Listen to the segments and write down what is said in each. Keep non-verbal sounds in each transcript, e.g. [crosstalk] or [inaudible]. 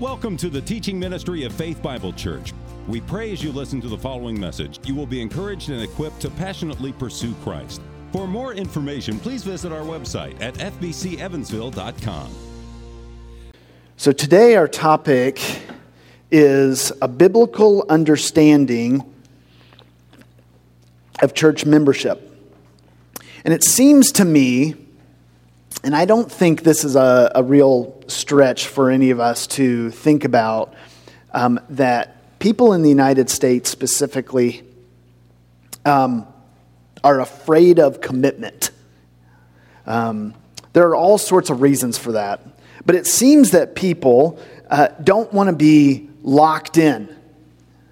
Welcome to the teaching ministry of Faith Bible Church. We pray as you listen to the following message, you will be encouraged and equipped to passionately pursue Christ. For more information, please visit our website at fbcevansville.com. So today our topic is a biblical understanding of church membership. And it seems to me, and I don't think this is a, a real stretch for any of us to think about, um, that people in the United States specifically um, are afraid of commitment. Um, there are all sorts of reasons for that. But it seems that people uh, don't want to be locked in.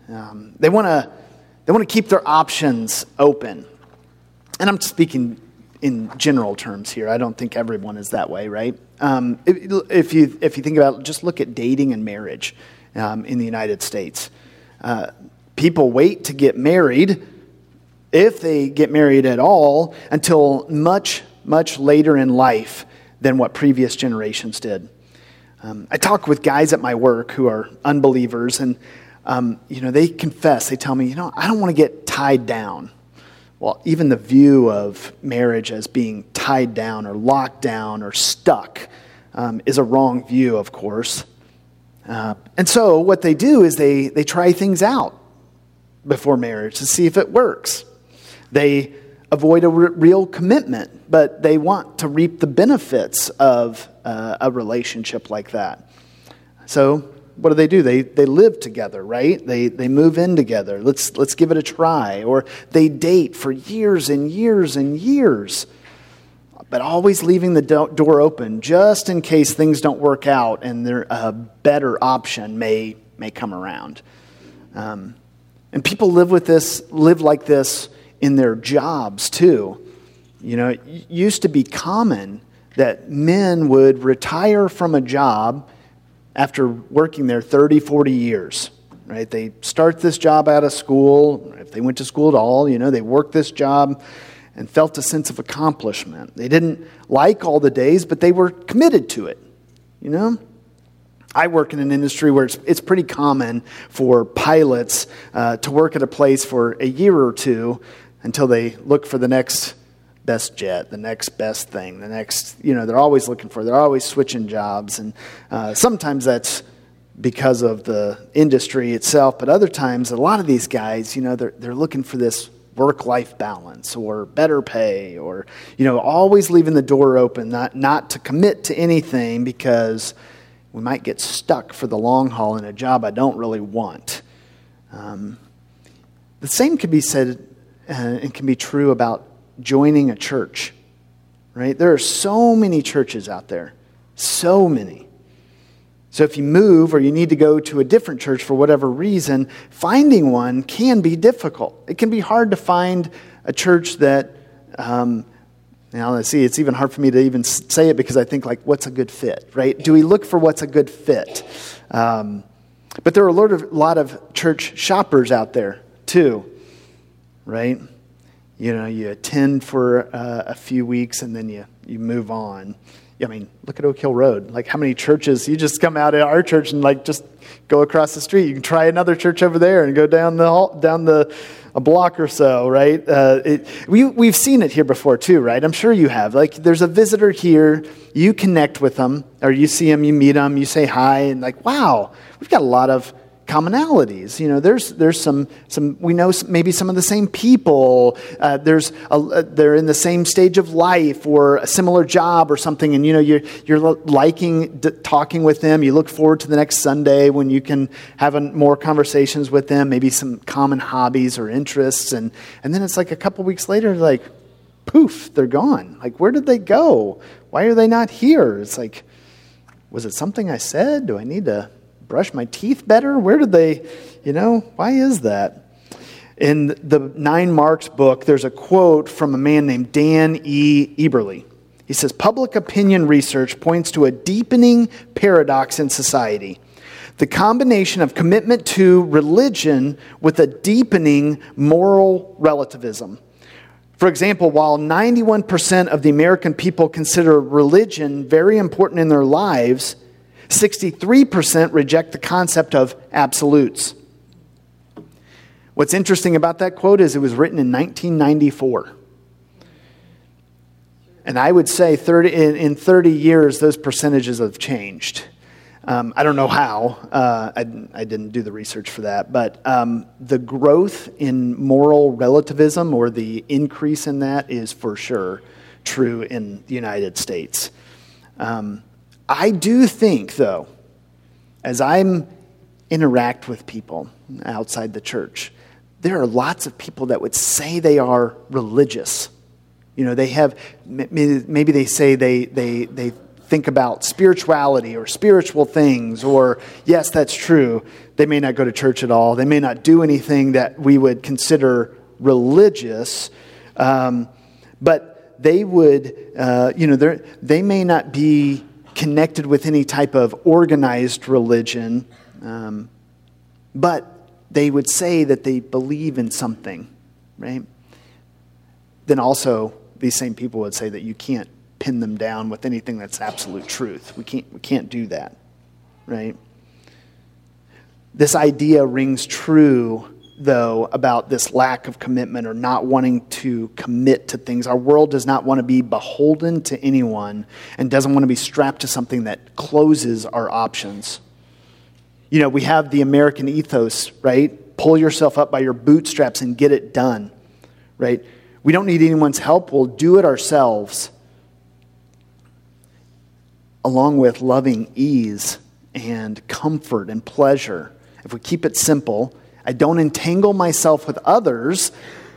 Um, they want to they want to keep their options open. And I'm speaking in general terms here. I don't think everyone is that way, right? Um, if, if, you if you think about just look at dating and marriage um, in the United States. Uh, people wait to get married, if they get married at all, until much much later in life than what previous generations did. Um, I talk with guys at my work who are unbelievers, and um, you know they confess. They tell me, you know, I don't want to get tied down. Well, even the view of marriage as being tied down or locked down or stuck um, is a wrong view, of course. Uh, and so what they do is they, they try things out before marriage to see if it works. They avoid a real commitment, but they want to reap the benefits of uh, a relationship like that. So, what do they do? They, they live together, right? They, they move in together. Let's, let's give it a try. Or they date for years and years and years, but always leaving the do- door open just in case things don't work out and there, a better option may, may come around. Um, and people live with this, live like this in their jobs too. You know, it used to be common that men would retire from a job after working there 30, 40 years. Right? They start this job out of school, if they went to school at all, you know, they worked this job and felt a sense of accomplishment. They didn't like all the days, but they were committed to it. You know? I work in an industry where it's, it's pretty common for pilots uh, to work at a place for a year or two until they look for the next best jet, the next best thing, the next, you know, they're always looking for, they're always switching jobs. And uh, sometimes that's because of the industry itself, but other times, a lot of these guys, you know, they're, they're looking for this work life balance or better pay or, you know, always leaving the door open, not, not to commit to anything because we might get stuck for the long haul in a job I don't really want. Um, the same could be said uh, and can be true about joining a church, right? There are so many churches out there, so many. So if you move or you need to go to a different church for whatever reason, finding one can be difficult. It can be hard to find a church that, um, now let's see, it's even hard for me to even say it because I think, like, what's a good fit, right? Do we look for what's a good fit? Um, but there are a lot of, lot of church shoppers out there, too right? You know, you attend for uh, a few weeks and then you, you move on. I mean, look at Oak Hill Road. Like, how many churches? You just come out of our church and, like, just go across the street. You can try another church over there and go down the hall, down the a block or so, right? Uh, it, we, we've seen it here before, too, right? I'm sure you have. Like, there's a visitor here, you connect with them, or you see them, you meet them, you say hi, and, like, wow, we've got a lot of commonalities. You know, there's, there's some, some, we know maybe some of the same people. Uh, there's a, uh, they're in the same stage of life or a similar job or something. And, you know, you're, you're liking d- talking with them. You look forward to the next Sunday when you can have a, more conversations with them, maybe some common hobbies or interests. And, and then it's like a couple weeks later, like, poof, they're gone. Like, where did they go? Why are they not here? It's like, was it something I said? Do I need to brush my teeth better? Where did they, you know, why is that? In the Nine Marks book, there's a quote from a man named Dan E. Eberly. He says, Public opinion research points to a deepening paradox in society. The combination of commitment to religion with a deepening moral relativism. For example, while 91% of the American people consider religion very important in their lives, 63% reject the concept of absolutes. What's interesting about that quote is it was written in 1994. And I would say 30, in, in 30 years, those percentages have changed. Um, I don't know how. Uh, I, I, didn't do the research for that. But um, the growth in moral relativism or the increase in that is for sure true in the United States. Um, I do think, though, as I interact with people outside the church, there are lots of people that would say they are religious. You know, they have, maybe they say they, they, they think about spirituality or spiritual things, or yes, that's true. They may not go to church at all. They may not do anything that we would consider religious, um, but they would, uh, you know, they may not be connected with any type of organized religion, um, but they would say that they believe in something, right? Then also, these same people would say that you can't pin them down with anything that's absolute truth. We can't, we can't do that, right? This idea rings true, though, about this lack of commitment or not wanting to commit to things. Our world does not want to be beholden to anyone and doesn't want to be strapped to something that closes our options. You know, we have the American ethos, right? Pull yourself up by your bootstraps and get it done, right? We don't need anyone's help. We'll do it ourselves along with loving ease and comfort and pleasure. If we keep it simple, I don't entangle myself with others,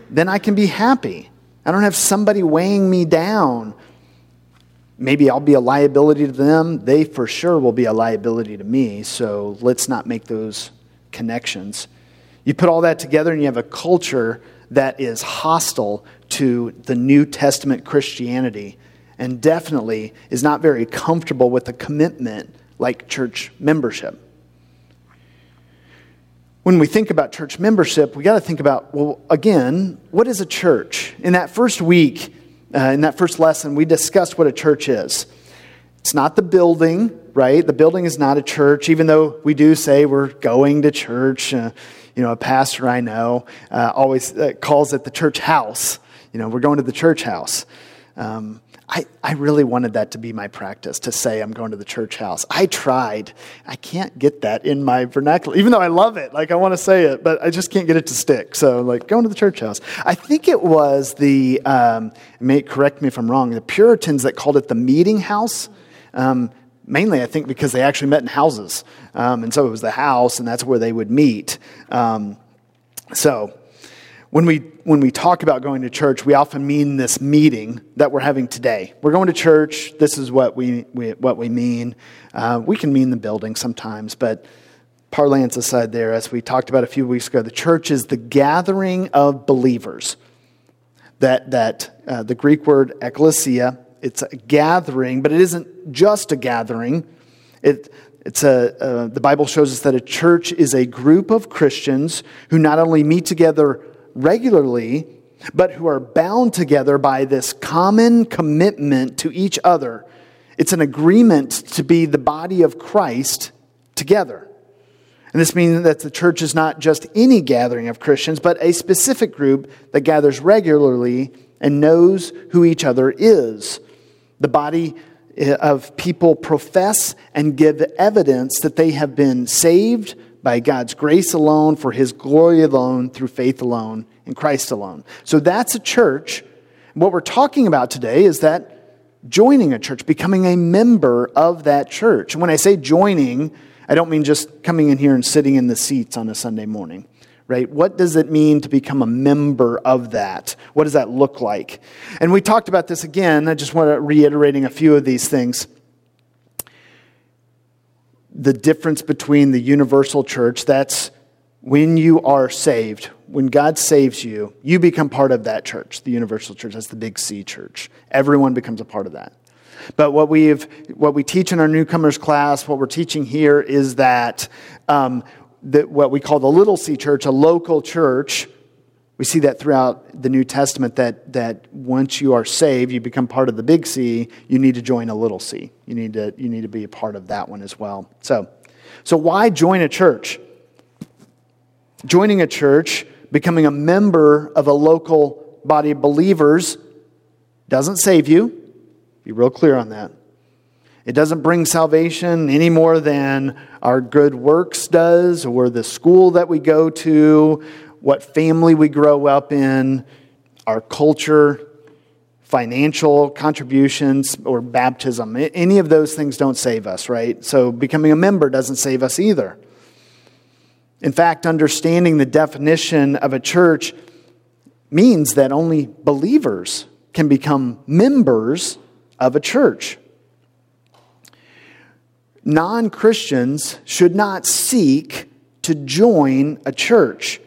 then I can be happy. I don't have somebody weighing me down. Maybe I'll be a liability to them. They for sure will be a liability to me. So let's not make those connections. You put all that together and you have a culture that is hostile to the New Testament Christianity and definitely is not very comfortable with a commitment like church membership. When we think about church membership, we got to think about, well, again, what is a church? In that first week, uh, in that first lesson, we discussed what a church is. It's not the building, right? The building is not a church, even though we do say we're going to church. Uh, you know, a pastor I know uh, always uh, calls it the church house. You know, we're going to the church house. Um, I, I really wanted that to be my practice, to say I'm going to the church house. I tried. I can't get that in my vernacular, even though I love it. Like, I want to say it, but I just can't get it to stick. So, like, going to the church house. I think it was the, um, may correct me if I'm wrong, the Puritans that called it the meeting house. Um, mainly, I think, because they actually met in houses. Um, and so it was the house, and that's where they would meet. Um, so, when we, when we talk about going to church, we often mean this meeting that we're having today. We're going to church. This is what we, we what we mean. Uh, we can mean the building sometimes, but parlance aside, there, as we talked about a few weeks ago, the church is the gathering of believers. That, that uh, the Greek word ecclesia, it's a gathering, but it isn't just a gathering. It, it's a, uh, the Bible shows us that a church is a group of Christians who not only meet together regularly, but who are bound together by this common commitment to each other. It's an agreement to be the body of Christ together. And this means that the church is not just any gathering of Christians, but a specific group that gathers regularly and knows who each other is. The body eh, of people profess and give evidence that they have been saved by God's grace alone, for his glory alone, through faith alone, in Christ alone. So that's a church. What we're talking about today is that joining a church, becoming a member of that church. And when I say joining, I don't mean just coming in here and sitting in the seats on a Sunday morning, right? What does it mean to become a member of that? What does that look like? And we talked about this again. I just want to reiterating a few of these things the difference between the universal church that's when you are saved, when God saves you, you become part of that church, the universal church. That's the big C church. Everyone becomes a part of that. But what we've what we teach in our newcomers class, what we're teaching here is that um, that what we call the little C church, a local church, We see that throughout the New Testament that, that once you are saved, you become part of the big C, you need to join a little c. You need to, you need to be a part of that one as well. So, so why join a church? Joining a church, becoming a member of a local body of believers, doesn't save you. Be real clear on that. It doesn't bring salvation any more than our good works does, or the school that we go to, what family we grow up in, our culture, financial contributions, or baptism. Any of those things don't save us, right? So becoming a member doesn't save us either. In fact, understanding the definition of a church means that only believers can become members of a church. Non Christians should not seek to join a church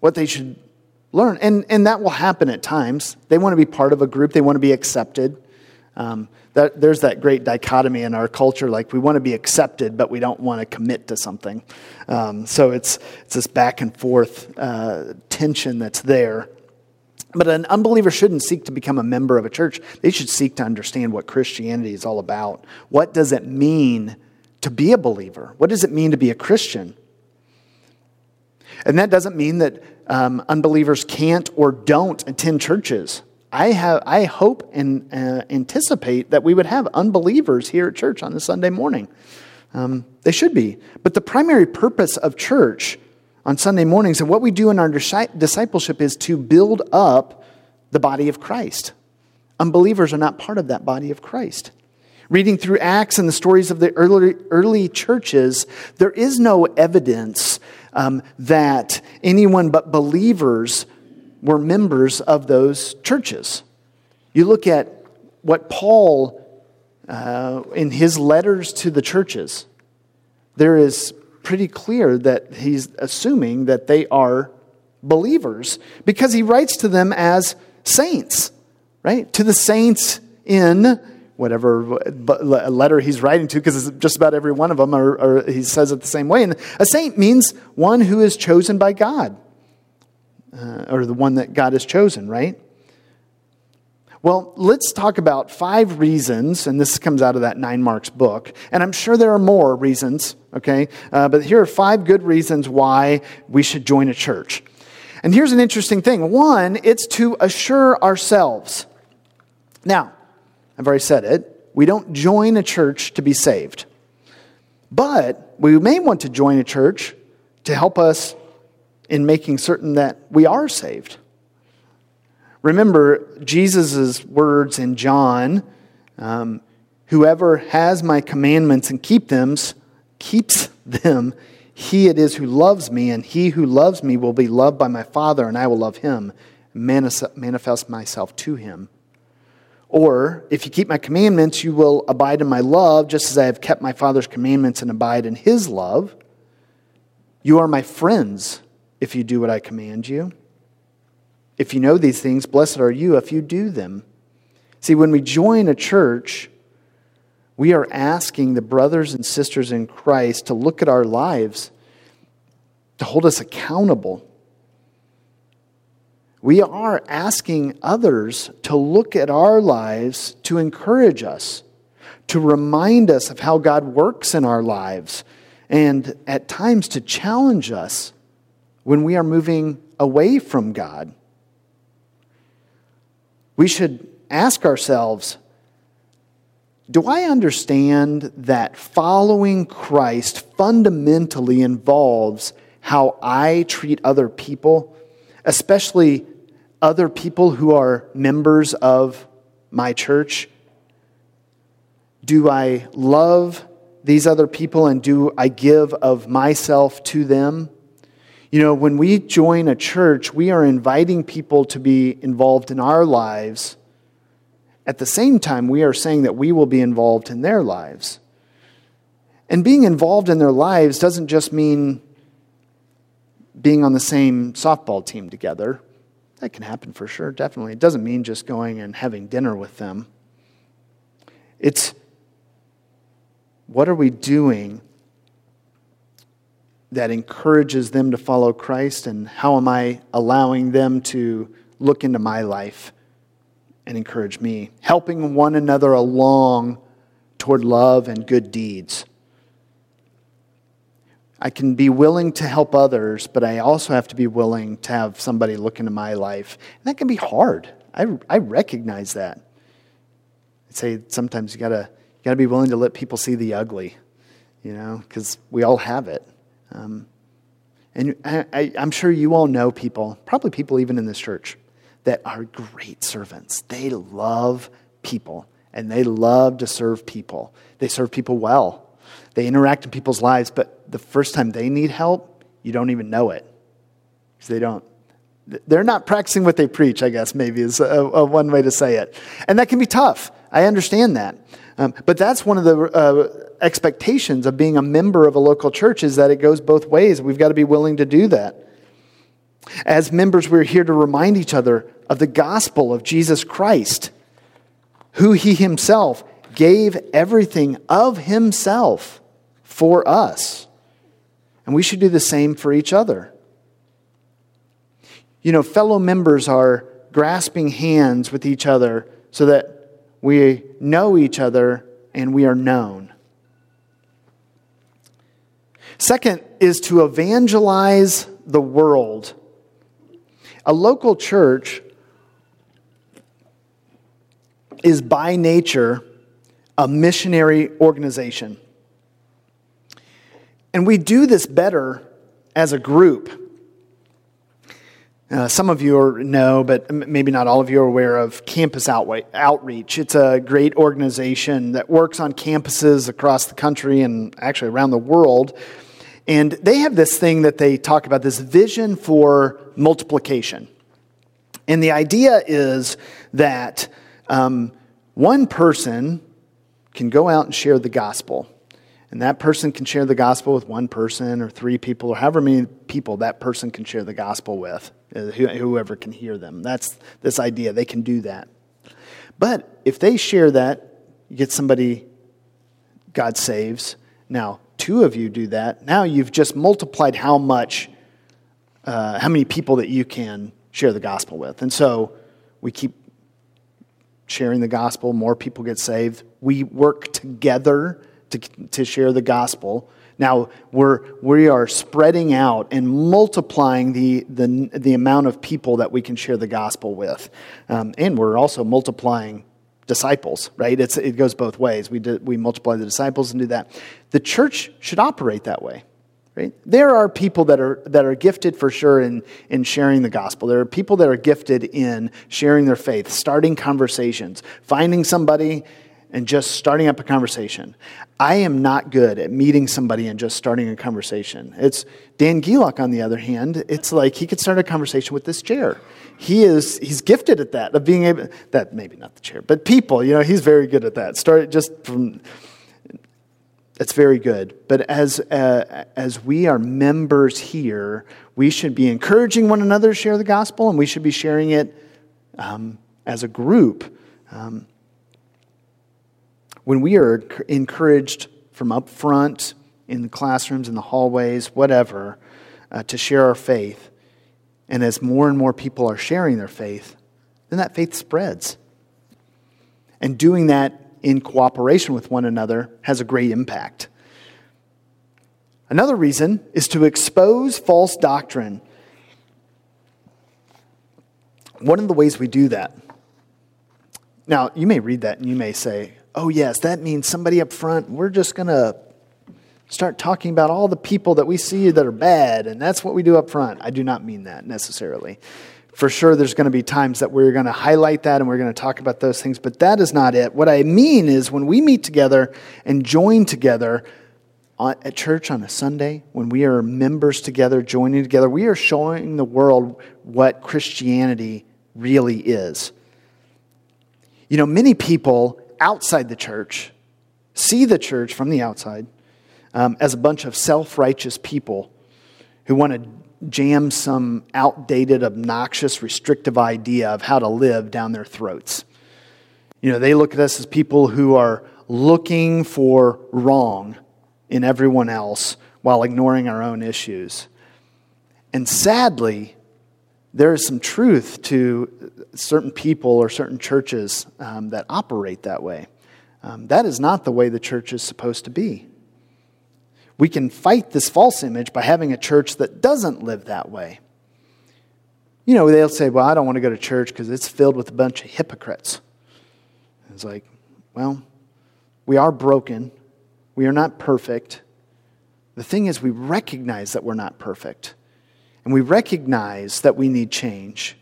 what they should learn. And, and that will happen at times. They want to be part of a group, they want to be accepted. Um, that, there's that great dichotomy in our culture like we want to be accepted, but we don't want to commit to something. Um, so it's, it's this back and forth uh, tension that's there. But an unbeliever shouldn't seek to become a member of a church. They should seek to understand what Christianity is all about. What does it mean to be a believer? What does it mean to be a Christian? And that doesn't mean that um, unbelievers can't or don't attend churches. I, have, I hope and uh, anticipate that we would have unbelievers here at church on a Sunday morning. Um, they should be. But the primary purpose of church on Sunday mornings and what we do in our discipleship is to build up the body of Christ. Unbelievers are not part of that body of Christ. Reading through Acts and the stories of the early, early churches, there is no evidence um, that anyone but believers were members of those churches. You look at what Paul, uh, in his letters to the churches, there is pretty clear that he's assuming that they are believers because he writes to them as saints, right? To the saints in whatever letter he's writing to, because just about every one of them, are, are, he says it the same way. And a saint means one who is chosen by God, uh, or the one that God has chosen, right? Well, let's talk about five reasons, and this comes out of that Nine Marks book, and I'm sure there are more reasons, okay? Uh, but here are five good reasons why we should join a church. And here's an interesting thing one, it's to assure ourselves. Now, I've already said it. We don't join a church to be saved. But we may want to join a church to help us in making certain that we are saved. Remember Jesus' words in John um, Whoever has my commandments and keep them, keeps them, he it is who loves me, and he who loves me will be loved by my Father, and I will love him, manifest myself to him. Or, if you keep my commandments, you will abide in my love, just as I have kept my Father's commandments and abide in his love. You are my friends if you do what I command you. If you know these things, blessed are you if you do them. See, when we join a church, we are asking the brothers and sisters in Christ to look at our lives, to hold us accountable we are asking others to look at our lives to encourage us, to remind us of how God works in our lives, and at times to challenge us when we are moving away from God. We should ask ourselves do I understand that following Christ fundamentally involves how I treat other people? Especially other people who are members of my church? Do I love these other people and do I give of myself to them? You know, when we join a church, we are inviting people to be involved in our lives. At the same time, we are saying that we will be involved in their lives. And being involved in their lives doesn't just mean being on the same softball team together. That can happen for sure, definitely. It doesn't mean just going and having dinner with them. It's what are we doing that encourages them to follow Christ? And how am I allowing them to look into my life and encourage me? Helping one another along toward love and good deeds. I can be willing to help others, but I also have to be willing to have somebody look into my life. And that can be hard. I, I recognize that. I'd say sometimes you gotta, you gotta be willing to let people see the ugly, you know, because we all have it. Um, and I, am sure you all know people, probably people even in this church, that are great servants. They love people and they love to serve people. They serve people well. They interact in people's lives, but the first time they need help, you don't even know it. Because they don't. They're not practicing what they preach, I guess, maybe is a, a one way to say it. And that can be tough. I understand that. Um, but that's one of the uh, expectations of being a member of a local church is that it goes both ways. We've got to be willing to do that. As members, we're here to remind each other of the gospel of Jesus Christ, who he himself gave everything of himself for us. And we should do the same for each other. You know, fellow members are grasping hands with each other so that we know each other and we are known. Second is to evangelize the world. A local church is by nature a missionary organization. And we do this better as a group. Uh, some of you are, know, but maybe not all of you are aware of Campus Outreach. It's a great organization that works on campuses across the country and actually around the world. And they have this thing that they talk about this vision for multiplication. And the idea is that um, one person can go out and share the gospel. And that person can share the gospel with one person or three people or however many people that person can share the gospel with, uh, whoever can hear them. That's this idea. They can do that. But if they share that, you get somebody God saves. Now, two of you do that. Now you've just multiplied how much, uh, how many people that you can share the gospel with. And so we keep sharing the gospel, more people get saved. We work together to, to share the gospel. Now we're, we are spreading out and multiplying the, the, the amount of people that we can share the gospel with. Um, and we're also multiplying disciples, right? It's, it goes both ways. We, do, we multiply the disciples and do that. The church should operate that way. Right? There are people that are, that are gifted for sure in, in sharing the gospel. There are people that are gifted in sharing their faith, starting conversations, finding somebody and just starting up a conversation. I am not good at meeting somebody and just starting a conversation. It's Dan Gielok, on the other hand, it's like he could start a conversation with this chair. He is he's gifted at that, of being able that maybe not the chair, but people, you know, he's very good at that. Start just from that's very good. But as, uh, as we are members here, we should be encouraging one another to share the gospel, and we should be sharing it um, as a group. Um, when we are encouraged from up front, in the classrooms, in the hallways, whatever, uh, to share our faith, and as more and more people are sharing their faith, then that faith spreads. And doing that in cooperation with one another has a great impact. Another reason is to expose false doctrine. One of the ways we do that. Now, you may read that and you may say, oh, yes, that means somebody up front, we're just going to start talking about all the people that we see that are bad, and that's what we do up front. I do not mean that necessarily for sure there's going to be times that we're going to highlight that and we're going to talk about those things, but that is not it. What I mean is when we meet together and join together at church on a Sunday, when we are members together, joining together, we are showing the world what Christianity really is. You know, many people outside the church see the church from the outside um, as a bunch of self righteous people who want to jam some outdated, obnoxious, restrictive idea of how to live down their throats. You know, they look at us as people who are looking for wrong in everyone else while ignoring our own issues. And sadly, there is some truth to certain people or certain churches um, that operate that way. Um, that is not the way the church is supposed to be. We can fight this false image by having a church that doesn't live that way. You know, they'll say, Well, I don't want to go to church because it's filled with a bunch of hypocrites. It's like, well, we are broken. We are not perfect. The thing is, we recognize that we're not perfect. And we recognize that we need change.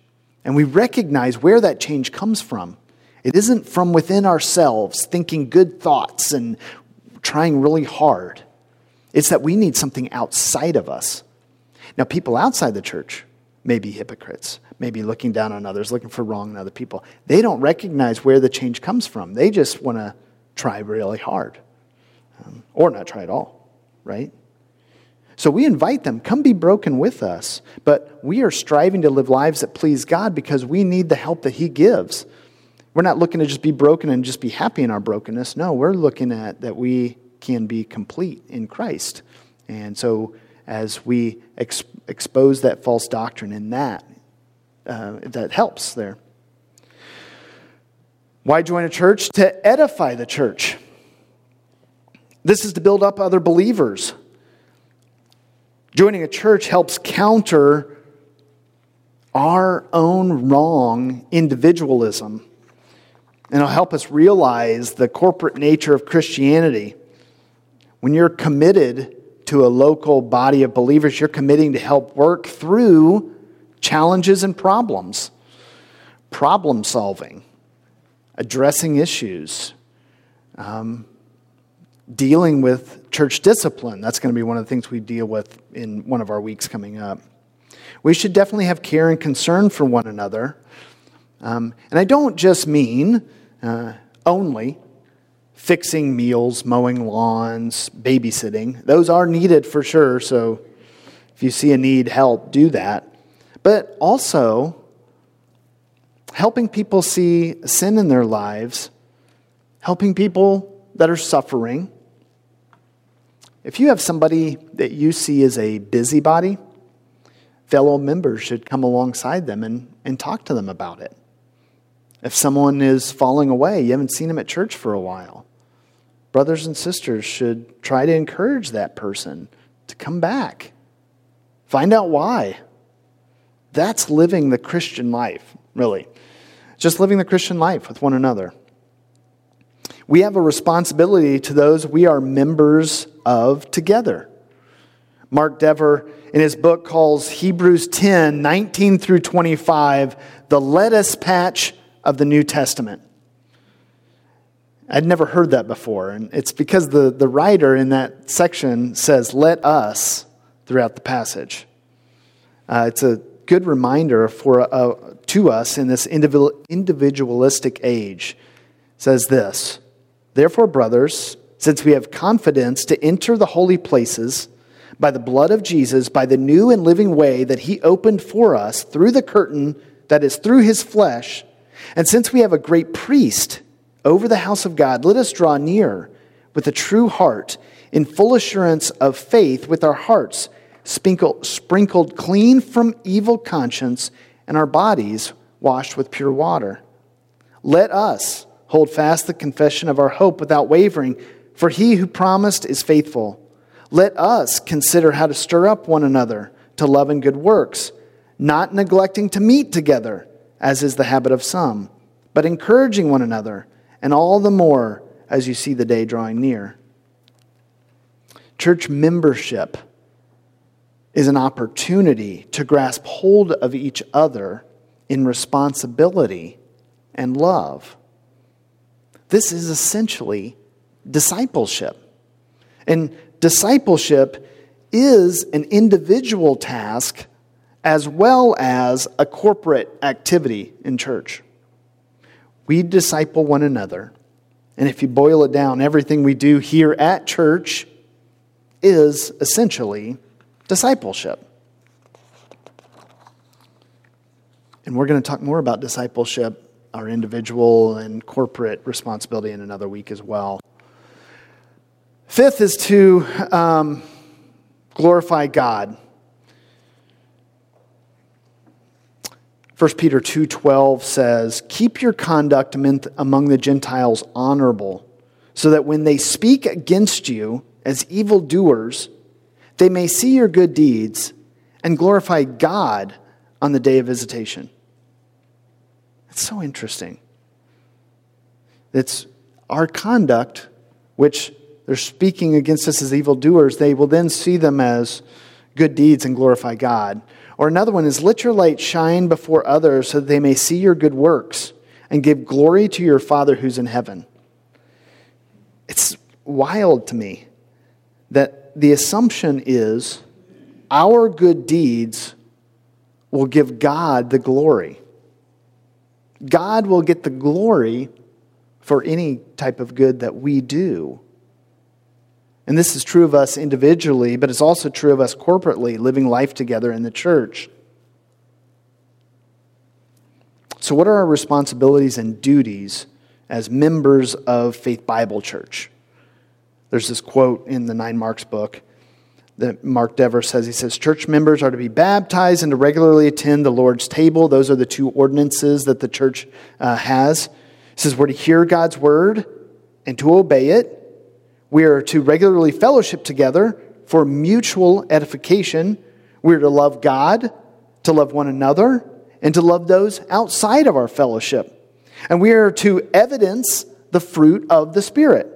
And we recognize where that change comes from. It isn't from within ourselves, thinking good thoughts and trying really hard. It's that we need something outside of us. Now, people outside the church may be hypocrites, may be looking down on others, looking for wrong in other people. They don't recognize where the change comes from. They just want to try really hard um, or not try at all, right? So we invite them, come be broken with us. But we are striving to live lives that please God because we need the help that He gives. We're not looking to just be broken and just be happy in our brokenness. No, we're looking at that we can be complete in Christ. And so as we ex- expose that false doctrine in that, uh, that helps there. Why join a church? To edify the church. This is to build up other believers. Joining a church helps counter our own wrong individualism. And it'll help us realize the corporate nature of Christianity. When you're committed to a local body of believers, you're committing to help work through challenges and problems, problem solving, addressing issues, um, dealing with church discipline. That's going to be one of the things we deal with in one of our weeks coming up. We should definitely have care and concern for one another. Um, and I don't just mean uh, only fixing meals, mowing lawns, babysitting. Those are needed for sure. So if you see a need, help, do that. But also, helping people see sin in their lives, helping people that are suffering, if you have somebody that you see as a busybody, fellow members should come alongside them and, and talk to them about it. If someone is falling away, you haven't seen them at church for a while, brothers and sisters should try to encourage that person to come back. Find out why. That's living the Christian life, really. Just living the Christian life with one another. We have a responsibility to those we are members of together. Mark Dever, in his book, calls Hebrews 10 19 through 25 the lettuce patch of the New Testament. I'd never heard that before, and it's because the, the writer in that section says, let us, throughout the passage. Uh, it's a good reminder for, uh, to us in this individualistic age. It says this Therefore, brothers, since we have confidence to enter the holy places by the blood of Jesus, by the new and living way that he opened for us through the curtain that is through his flesh, and since we have a great priest over the house of God, let us draw near with a true heart, in full assurance of faith, with our hearts sprinkled, sprinkled clean from evil conscience, and our bodies washed with pure water. Let us Hold fast the confession of our hope without wavering, for he who promised is faithful. Let us consider how to stir up one another to love and good works, not neglecting to meet together, as is the habit of some, but encouraging one another, and all the more as you see the day drawing near. Church membership is an opportunity to grasp hold of each other in responsibility and love. This is essentially discipleship. And discipleship is an individual task as well as a corporate activity in church. We disciple one another. And if you boil it down, everything we do here at church is essentially discipleship. And we're going to talk more about discipleship our individual and corporate responsibility in another week as well. Fifth is to um, glorify God. 1 Peter 2:12 says, "Keep your conduct among the Gentiles honorable, so that when they speak against you as evildoers, they may see your good deeds and glorify God on the day of visitation." It's so interesting. It's our conduct, which they're speaking against us as evildoers, they will then see them as good deeds and glorify God. Or another one is, let your light shine before others so that they may see your good works and give glory to your Father who's in heaven. It's wild to me that the assumption is our good deeds will give God the glory. God will get the glory for any type of good that we do. And this is true of us individually, but it's also true of us corporately, living life together in the church. So, what are our responsibilities and duties as members of Faith Bible Church? There's this quote in the Nine Marks book that Mark Dever says. He says, Church members are to be baptized and to regularly attend the Lord's table. Those are the two ordinances that the church uh, has. He says, We're to hear God's word and to obey it. We are to regularly fellowship together for mutual edification. We are to love God, to love one another, and to love those outside of our fellowship. And we are to evidence the fruit of the Spirit.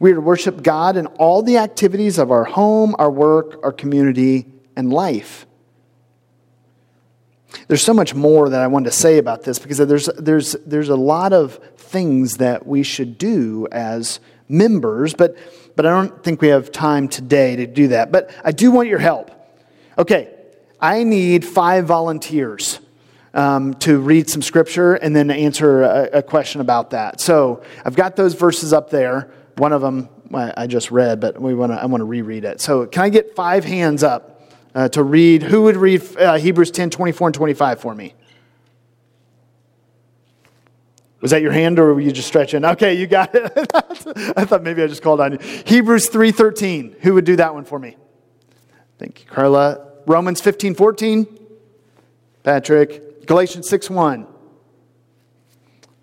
We are to worship God in all the activities of our home, our work, our community, and life. There's so much more that I wanted to say about this because there's, there's, there's a lot of things that we should do as members, but, but I don't think we have time today to do that. But I do want your help. Okay, I need five volunteers um, to read some scripture and then answer a, a, question about that. So I've got those verses up there. One of them I just read, but we want to, I want to reread it. So can I get five hands up uh, to read? Who would read uh, Hebrews 10, 24, and 25 for me? Was that your hand or were you just stretching? Okay, you got it. [laughs] I thought maybe I just called on you. Hebrews 3:13. Who would do that one for me? Thank you, Carla. Romans 15:14. Patrick. Galatians 6:1.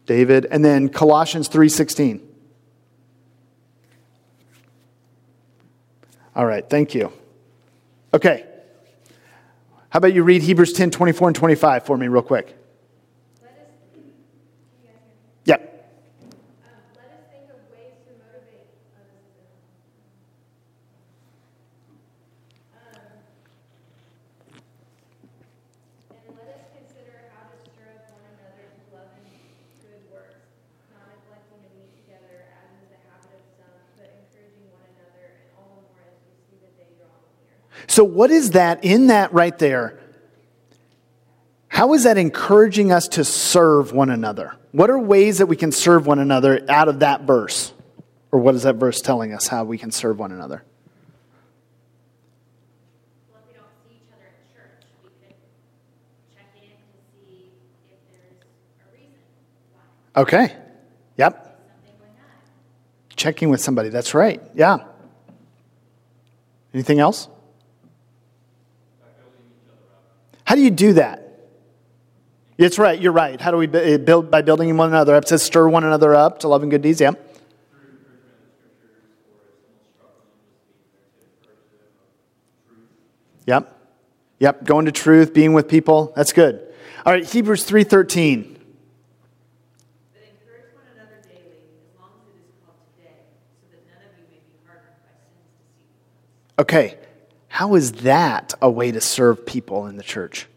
David, and then Colossians 3:16. All right, thank you. Okay. How about you read Hebrews 10, 24 and 25 for me, real quick? So, what is that in that right there? How is that encouraging us to serve one another? What are ways that we can serve one another out of that verse? Or what is that verse telling us how we can serve one another? Okay. Yep. Checking with somebody. That's right. Yeah. Anything else? How do you do that? It's right, you're right. How do we build by building one another up? It says stir one another up to love and good deeds, yeah. Yep. Yep, going to truth, being with people. That's good. All right, Hebrews 3:13. Okay, how is that a way to serve people in the church?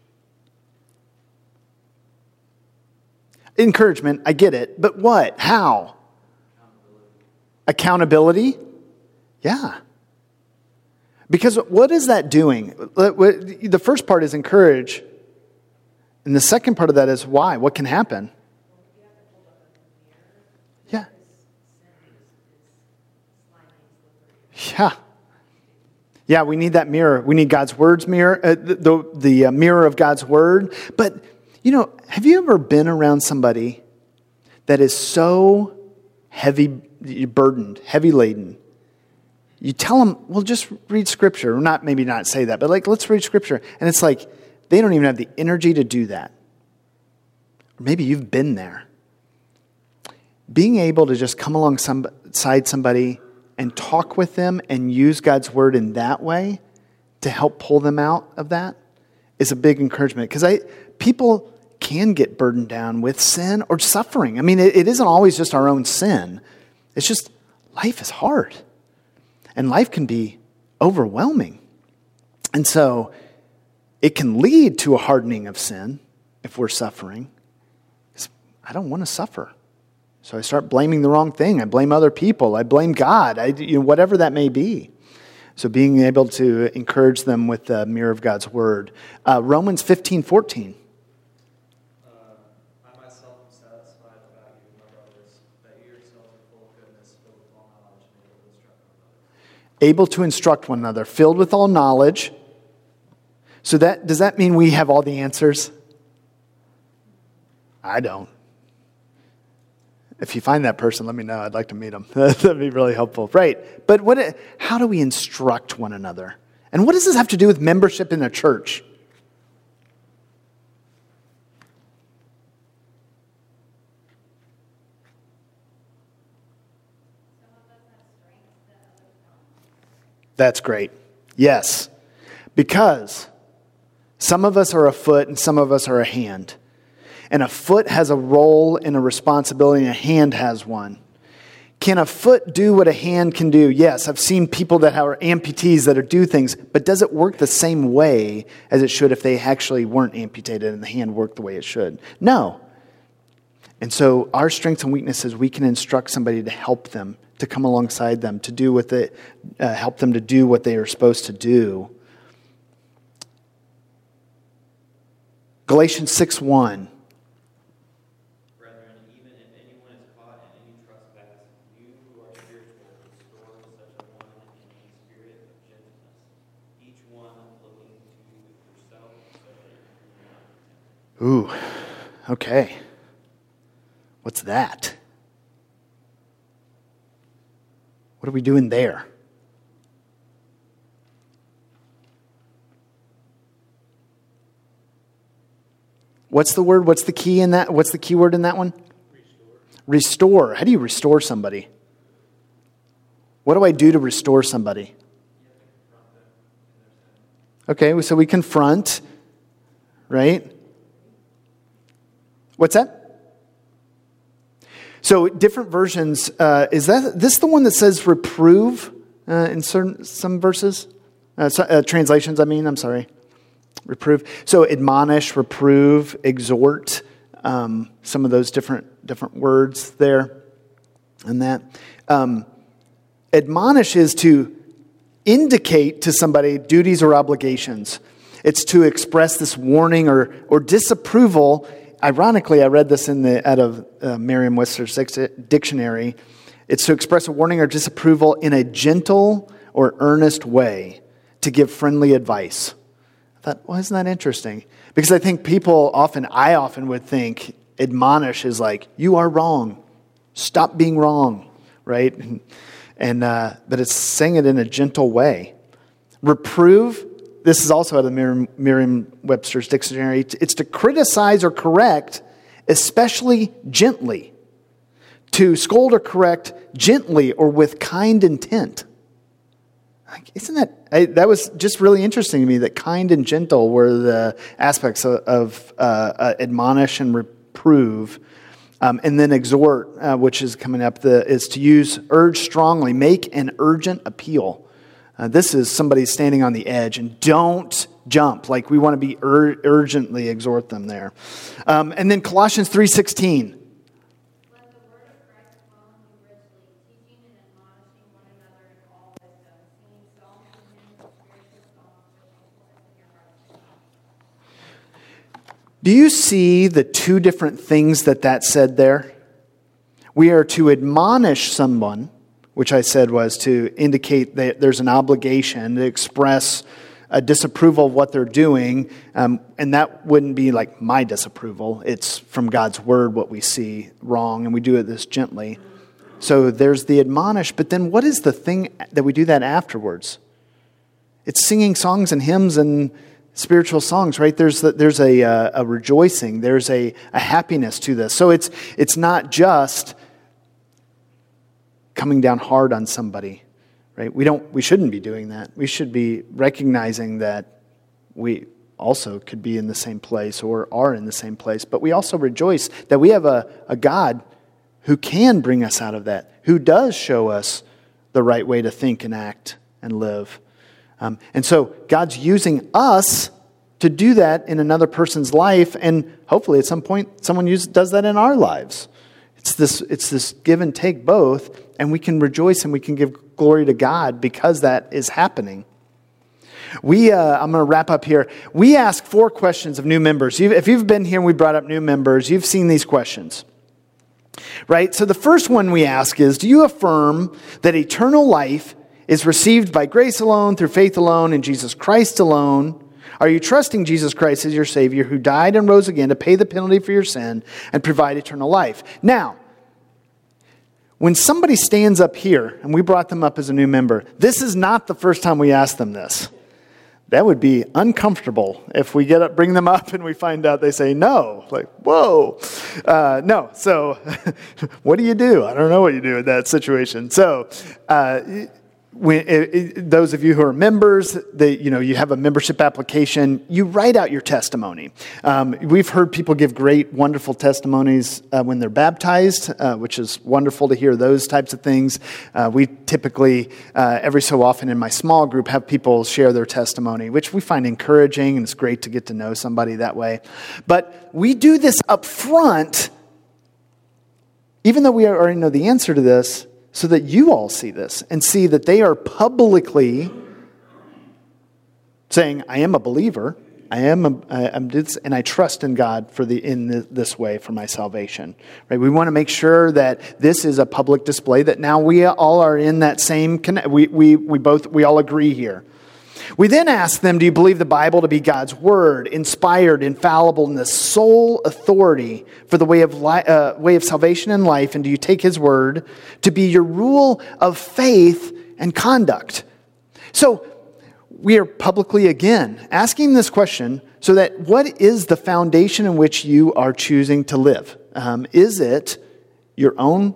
Encouragement, I get it, but what? How? Accountability? Accountability? Yeah. Because what is that doing? The first part is encourage, and the second part of that is why? What can happen? Yeah. Yeah. Yeah, we need that mirror. We need God's word's mirror, uh, the, the uh, mirror of God's word. But, you know, have you ever been around somebody that is so heavy burdened, heavy laden, you tell them, well, just read scripture. Or not, maybe not say that, but like, let's read scripture. And it's like, they don't even have the energy to do that. Or maybe you've been there. Being able to just come alongside somebody and talk with them and use God's word in that way to help pull them out of that is a big encouragement. Because I people can get burdened down with sin or suffering. I mean, it, it isn't always just our own sin. It's just life is hard. And life can be overwhelming. And so it can lead to a hardening of sin if we're suffering. I don't want to suffer. So I start blaming the wrong thing. I blame other people. I blame God, I, you know, whatever that may be. So being able to encourage them with the mirror of God's word. Uh, Romans 15 14. able to instruct one another, filled with all knowledge. So that does that mean we have all the answers? I don't. If you find that person, let me know. I'd like to meet them. [laughs] That'd be really helpful. Right. But what, how do we instruct one another? And what does this have to do with membership in a church? That's great. Yes. Because some of us are a foot and some of us are a hand. And a foot has a role and a responsibility, and a hand has one. Can a foot do what a hand can do? Yes, I've seen people that are amputees that are do things, but does it work the same way as it should if they actually weren't amputated and the hand worked the way it should? No. And so our strengths and weaknesses, we can instruct somebody to help them to come alongside them, to do what they, uh, help them to do what they are supposed to do. Galatians 6 1. Ooh, okay. What's that? What are we doing there? What's the word? What's the key in that? What's the key word in that one? Restore. restore. How do you restore somebody? What do I do to restore somebody? Okay, so we confront, right? What's that? So different versions. Uh, is that this the one that says reprove uh, in certain some verses? Uh, so, uh, translations, I mean. I'm sorry. Reprove. So admonish, reprove, exhort. Um, some of those different different words there, and that. Um, admonish is to indicate to somebody duties or obligations. It's to express this warning or, or disapproval ironically, I read this in the, out of uh, Merriam-Webster's dictionary. It's to express a warning or disapproval in a gentle or earnest way, to give friendly advice. I thought, well, isn't that interesting? Because I think people often, I often would think, admonish is like, you are wrong. Stop being wrong, right? And, uh, but it's saying it in a gentle way. Reprove this is also out of the Merriam Webster's dictionary. It's to criticize or correct, especially gently. To scold or correct gently or with kind intent. Isn't that, I, that was just really interesting to me that kind and gentle were the aspects of, of uh, uh, admonish and reprove. Um, and then exhort, uh, which is coming up, the, is to use urge strongly, make an urgent appeal. Uh, this is somebody standing on the edge, and don't jump. Like we want to be ur- urgently exhort them there. Um, and then Colossians three sixteen. Do you see the two different things that that said there? We are to admonish someone which I said was to indicate that there's an obligation to express a disapproval of what they're doing. Um, and that wouldn't be like my disapproval. It's from God's word what we see wrong, and we do it this gently. So there's the admonish, but then what is the thing that we do that afterwards? It's singing songs and hymns and spiritual songs, right? There's, the, there's a, uh, a rejoicing, there's a, a happiness to this. So it's, it's not just coming down hard on somebody, right? We, don't, we shouldn't be doing that. We should be recognizing that we also could be in the same place or are in the same place, but we also rejoice that we have a, a God who can bring us out of that, who does show us the right way to think and act and live. Um, and so God's using us to do that in another person's life, and hopefully at some point someone uses, does that in our lives. It's this, it's this give and take both, and we can rejoice and we can give glory to God because that is happening. We, uh, I'm going to wrap up here. We ask four questions of new members. You've, if you've been here and we brought up new members, you've seen these questions. Right? So the first one we ask is Do you affirm that eternal life is received by grace alone, through faith alone, in Jesus Christ alone? Are you trusting Jesus Christ as your Savior who died and rose again to pay the penalty for your sin and provide eternal life? Now, when somebody stands up here, and we brought them up as a new member, this is not the first time we ask them this that would be uncomfortable if we get up, bring them up and we find out they say no. Like, whoa. Uh, no. So, [laughs] what do you do? I don't know what you do in that situation. So, uh, when, it, it, those of you who are members, that you know you have a membership application. You write out your testimony. Um, we've heard people give great, wonderful testimonies uh, when they're baptized, uh, which is wonderful to hear those types of things. Uh, we typically, uh, every so often in my small group, have people share their testimony, which we find encouraging, and it's great to get to know somebody that way. But we do this up front, even though we already know the answer to this so that you all see this and see that they are publicly saying, I am a believer. I am, a, I am and I trust in God for the in this way for my salvation. Right? We want to make sure that this is a public display. That now we all are in that same. We we we both we all agree here. We then ask them, Do you believe the Bible to be God's word, inspired, infallible, and the sole authority for the way of, li- uh, way of salvation and life? And do you take his word to be your rule of faith and conduct? So, we are publicly again asking this question so that what is the foundation in which you are choosing to live? Um, is it your own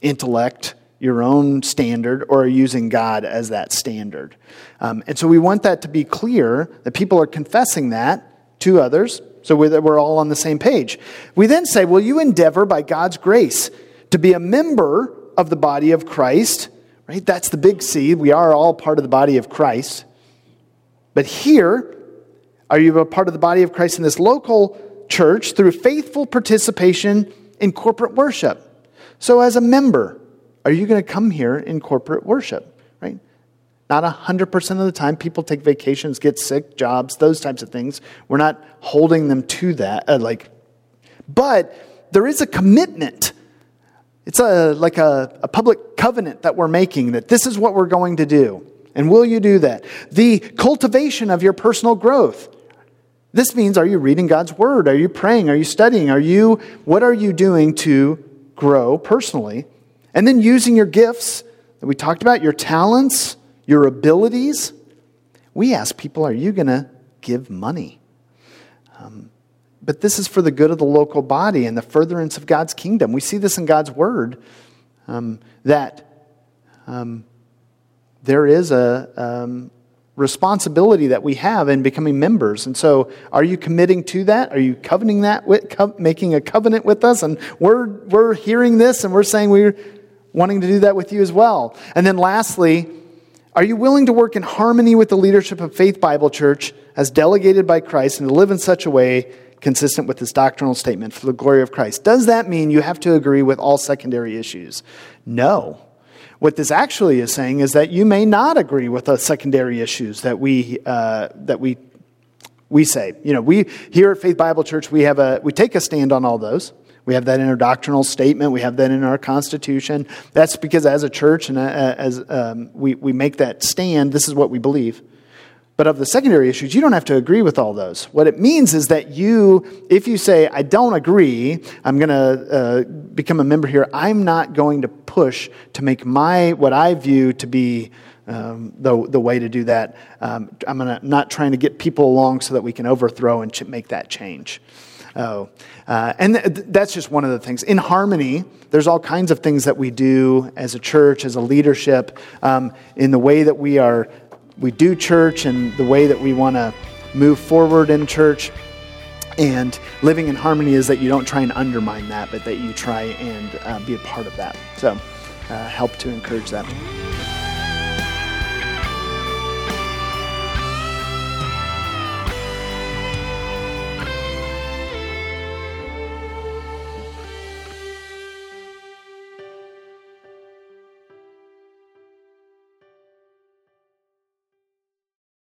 intellect? Your own standard or are using God as that standard. Um, and so we want that to be clear that people are confessing that to others so we're, we're all on the same page. We then say, Will you endeavor by God's grace to be a member of the body of Christ? Right? That's the big C. We are all part of the body of Christ. But here, are you a part of the body of Christ in this local church through faithful participation in corporate worship? So, as a member, are you going to come here in corporate worship? Right? Not 100% of the time. People take vacations, get sick, jobs, those types of things. We're not holding them to that. Uh, like, but there is a commitment. It's a, like a, a public covenant that we're making that this is what we're going to do. And will you do that? The cultivation of your personal growth. This means are you reading God's word? Are you praying? Are you studying? Are you what are you doing to grow personally? And then using your gifts that we talked about, your talents, your abilities. We ask people, are you going to give money? Um, but this is for the good of the local body and the furtherance of God's kingdom. We see this in God's word um, that um, there is a um, responsibility that we have in becoming members. And so, are you committing to that? Are you covenanting that, with, co- making a covenant with us? And we're, we're hearing this and we're saying we're wanting to do that with you as well. And then lastly, are you willing to work in harmony with the leadership of Faith Bible Church as delegated by Christ and to live in such a way consistent with this doctrinal statement for the glory of Christ? Does that mean you have to agree with all secondary issues? No. What this actually is saying is that you may not agree with the secondary issues that we, uh, that we, we say. You know, we here at Faith Bible Church, we, have a, we take a stand on all those. We have that in our doctrinal statement. We have that in our Constitution. That's because as a church and uh, as um, we, we make that stand, this is what we believe. But of the secondary issues, you don't have to agree with all those. What it means is that you, if you say, I don't agree, I'm going to uh, become a member here, I'm not going to push to make my, what I view to be um, the, the way to do that. Um, I'm gonna, not trying to get people along so that we can overthrow and ch- make that change. Oh, uh, and th- that's just one of the things. In harmony, there's all kinds of things that we do as a church, as a leadership, um, in the way that we are, we do church, and the way that we want to move forward in church. And living in harmony is that you don't try and undermine that, but that you try and uh, be a part of that. So, uh, help to encourage that.